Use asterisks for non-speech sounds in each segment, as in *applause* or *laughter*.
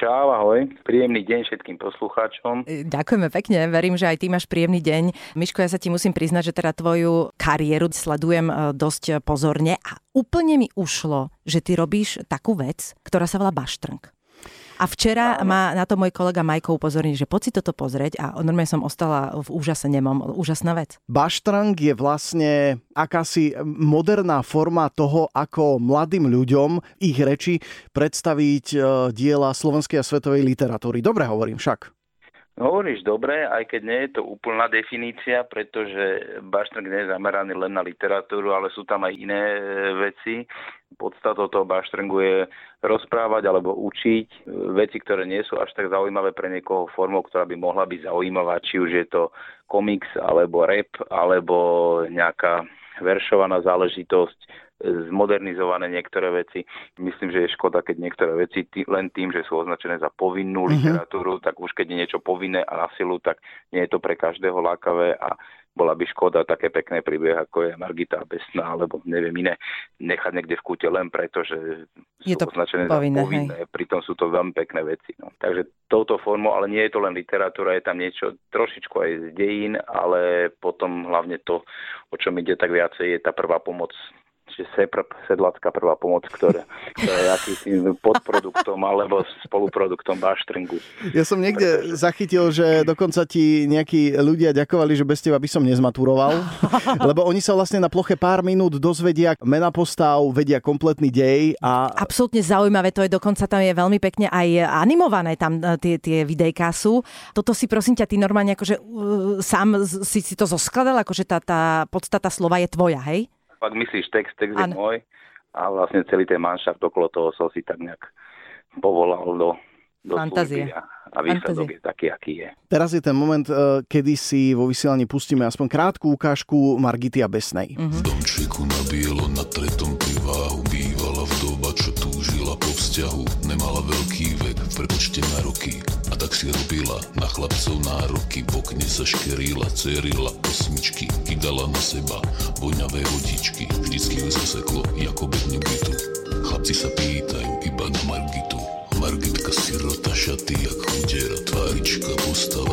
Čau, ahoj. Príjemný deň všetkým poslucháčom. E, ďakujeme pekne, verím, že aj ty máš príjemný deň. Miško, ja sa ti musím priznať, že teda tvoju kariéru sledujem e, dosť pozorne a úplne mi ušlo, že ty robíš takú vec, ktorá sa volá baštrnk. A včera Áno. ma na to môj kolega Majko upozornil, že poď si toto pozrieť a normálne som ostala v úžase nemom. Úžasná vec. Baštrang je vlastne akási moderná forma toho, ako mladým ľuďom ich reči predstaviť e, diela slovenskej a svetovej literatúry. Dobre hovorím však. Hovoríš dobre, aj keď nie je to úplná definícia, pretože Baštrnk nie je zameraný len na literatúru, ale sú tam aj iné e, veci. Podstatou toho Baštrngu je rozprávať alebo učiť e, veci, ktoré nie sú až tak zaujímavé pre niekoho formou, ktorá by mohla byť zaujímavá, či už je to komiks, alebo rap, alebo nejaká veršovaná záležitosť, zmodernizované niektoré veci. Myslím, že je škoda, keď niektoré veci tý, len tým, že sú označené za povinnú mm-hmm. literatúru, tak už keď je niečo povinné a na silu, tak nie je to pre každého lákavé a bola by škoda také pekné príbeh, ako je Margita Besná, alebo neviem iné, nechať niekde v kúte len preto, že je to označené povinné, za povinné. Hej. Pritom sú to veľmi pekné veci. No. Takže touto formou, ale nie je to len literatúra, je tam niečo trošičku aj z dejín, ale potom hlavne to, o čom ide tak viacej, je tá prvá pomoc že SEPR, sedlacká prvá pomoc, ktorá, ktorá je akýsi podproduktom alebo spoluproduktom baštringu. Ja som niekde Pretože... zachytil, že dokonca ti nejakí ľudia ďakovali, že bez teba by som nezmaturoval, *laughs* lebo oni sa vlastne na ploche pár minút dozvedia mena postav, vedia kompletný dej a... Absolútne zaujímavé, to je dokonca tam je veľmi pekne aj animované, tam e, tie, tie videjká sú. Toto si prosím ťa, ty normálne akože uh, sám si, si to zoskladal, akože tá, tá podstata slova je tvoja, hej? Ak myslíš text, text ano. je môj a vlastne celý ten manšaft okolo toho som si tak nejak povolal do, do Fantázie. a, a výsledok Fantázie. je taký, aký je. Teraz je ten moment, eh, kedy si vo vysielaní pustíme aspoň krátku ukážku Margity a Besnej. Mm-hmm. V domčeku na bielo na tretom priváhu bývala vdova, čo túžila po vzťahu. Nemala veľký vek prepočte na roky a tak si robila na chlapcov nároky. V okne sa škerila, cerila osmičky, kydala na seba voňavé vodičky. Vždycky ju zaseklo, ako bedňu bytu. Chlapci sa pýtajú iba na Margitu. Margitka sirota, šaty jak chudiera, tvárička, postava,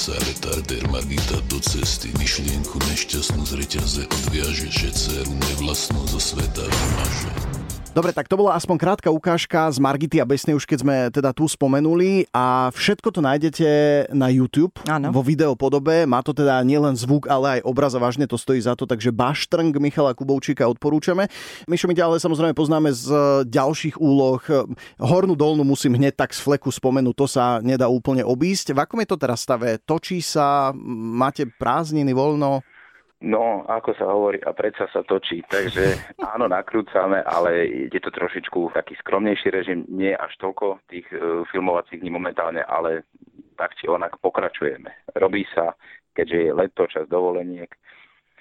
stavia sa retarder Margita do cesty. Myšlienku nešťastnú z reťaze odviaže, že dceru nevlastnú zo sveta vymaže. Dobre, tak to bola aspoň krátka ukážka z Margity a Besnej, už keď sme teda tu spomenuli a všetko to nájdete na YouTube ano. vo videopodobe. Má to teda nielen zvuk, ale aj obraz a vážne to stojí za to, takže Baštrng Michala Kubovčíka odporúčame. Myšo, my ale samozrejme poznáme z ďalších úloh. Hornú dolnú musím hneď tak z fleku spomenúť, to sa nedá úplne obísť. V akom je to teraz stave? Točí sa, máte prázdniny, voľno? No, ako sa hovorí, a predsa sa točí. Takže *laughs* áno, nakrúcame, ale je to trošičku taký skromnejší režim, nie až toľko tých uh, filmovacích dní momentálne, ale tak či onak pokračujeme. Robí sa, keďže je leto, čas dovoleniek,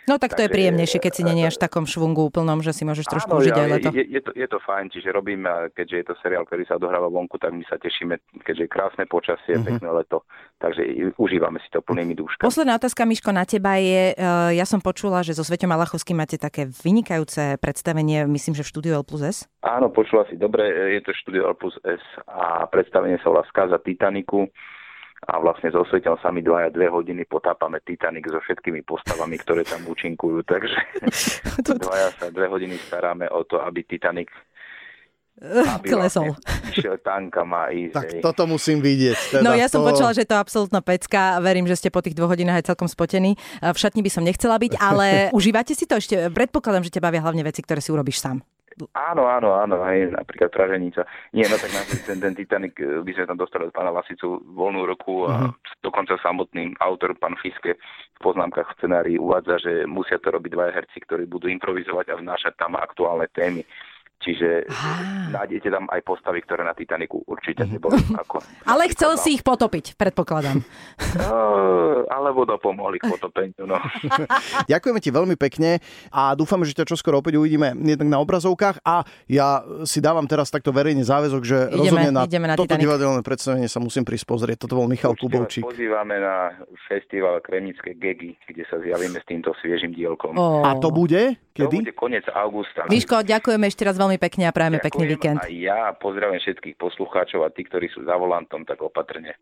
No tak to Takže, je príjemnejšie, keď si není až v takom švungu úplnom, že si môžeš trošku áno, užiť aj leto. Je, je, to, je to fajn, čiže robím, keďže je to seriál, ktorý sa odohráva vonku, tak my sa tešíme, keďže je krásne počasie, mm-hmm. pekné leto, takže užívame si to plnými dúškami. Posledná otázka, Miško, na teba je, e, ja som počula, že so Svetom Malachovským máte také vynikajúce predstavenie, myslím, že v štúdiu L plus S? Áno, počula si dobre, je to štúdio L plus S a predstavenie sa volá Skaza Titaniku a vlastne so Svetom sa my dvaja dve hodiny potápame Titanic so všetkými postavami, ktoré tam účinkujú, takže *laughs* *laughs* dvaja sa dve hodiny staráme o to, aby Titanic aby *laughs* klesol. Vlastne išiel ísť. Tak hej. toto musím vidieť. Teda no ja to... som počula, že to je absolútna pecka. Verím, že ste po tých dvoch hodinách aj celkom spotení. V šatni by som nechcela byť, ale užívate si to ešte? Predpokladám, že ťa bavia hlavne veci, ktoré si urobíš sám. Áno, áno, áno, aj napríklad Praženica. Nie, no tak ten, ten Titanic eh, by sme tam dostali od pána Lasicu voľnú roku a uh-huh. dokonca samotný autor, pán Fiske, v poznámkach v scenárii uvádza, že musia to robiť dvaja herci, ktorí budú improvizovať a vnášať tam aktuálne témy. Čiže ah. nájdete tam aj postavy, ktoré na Titaniku určite mhm. neboli. *laughs* Ako, Ale chcel si ich potopiť, predpokladám. *laughs* Alebo dopomohli k potopeniu. No. *laughs* Ďakujeme ti veľmi pekne a dúfam, že ťa čoskoro opäť uvidíme jednak na obrazovkách a ja si dávam teraz takto verejne záväzok, že ideme, rozhodne na, ideme na toto Titanic. divadelné predstavenie sa musím prísť pozrieť. Toto bol Michal Určite Kubovčík. pozývame na festival Kremnické gegy, kde sa zjavíme s týmto sviežým dielkom. Oh. A to bude? Kedy? To bude koniec augusta. Miško, ďakujeme ešte raz veľmi pekne a prajeme Ďakujem pekný víkend. A ja pozdravím všetkých poslucháčov a tí, ktorí sú za volantom, tak opatrne.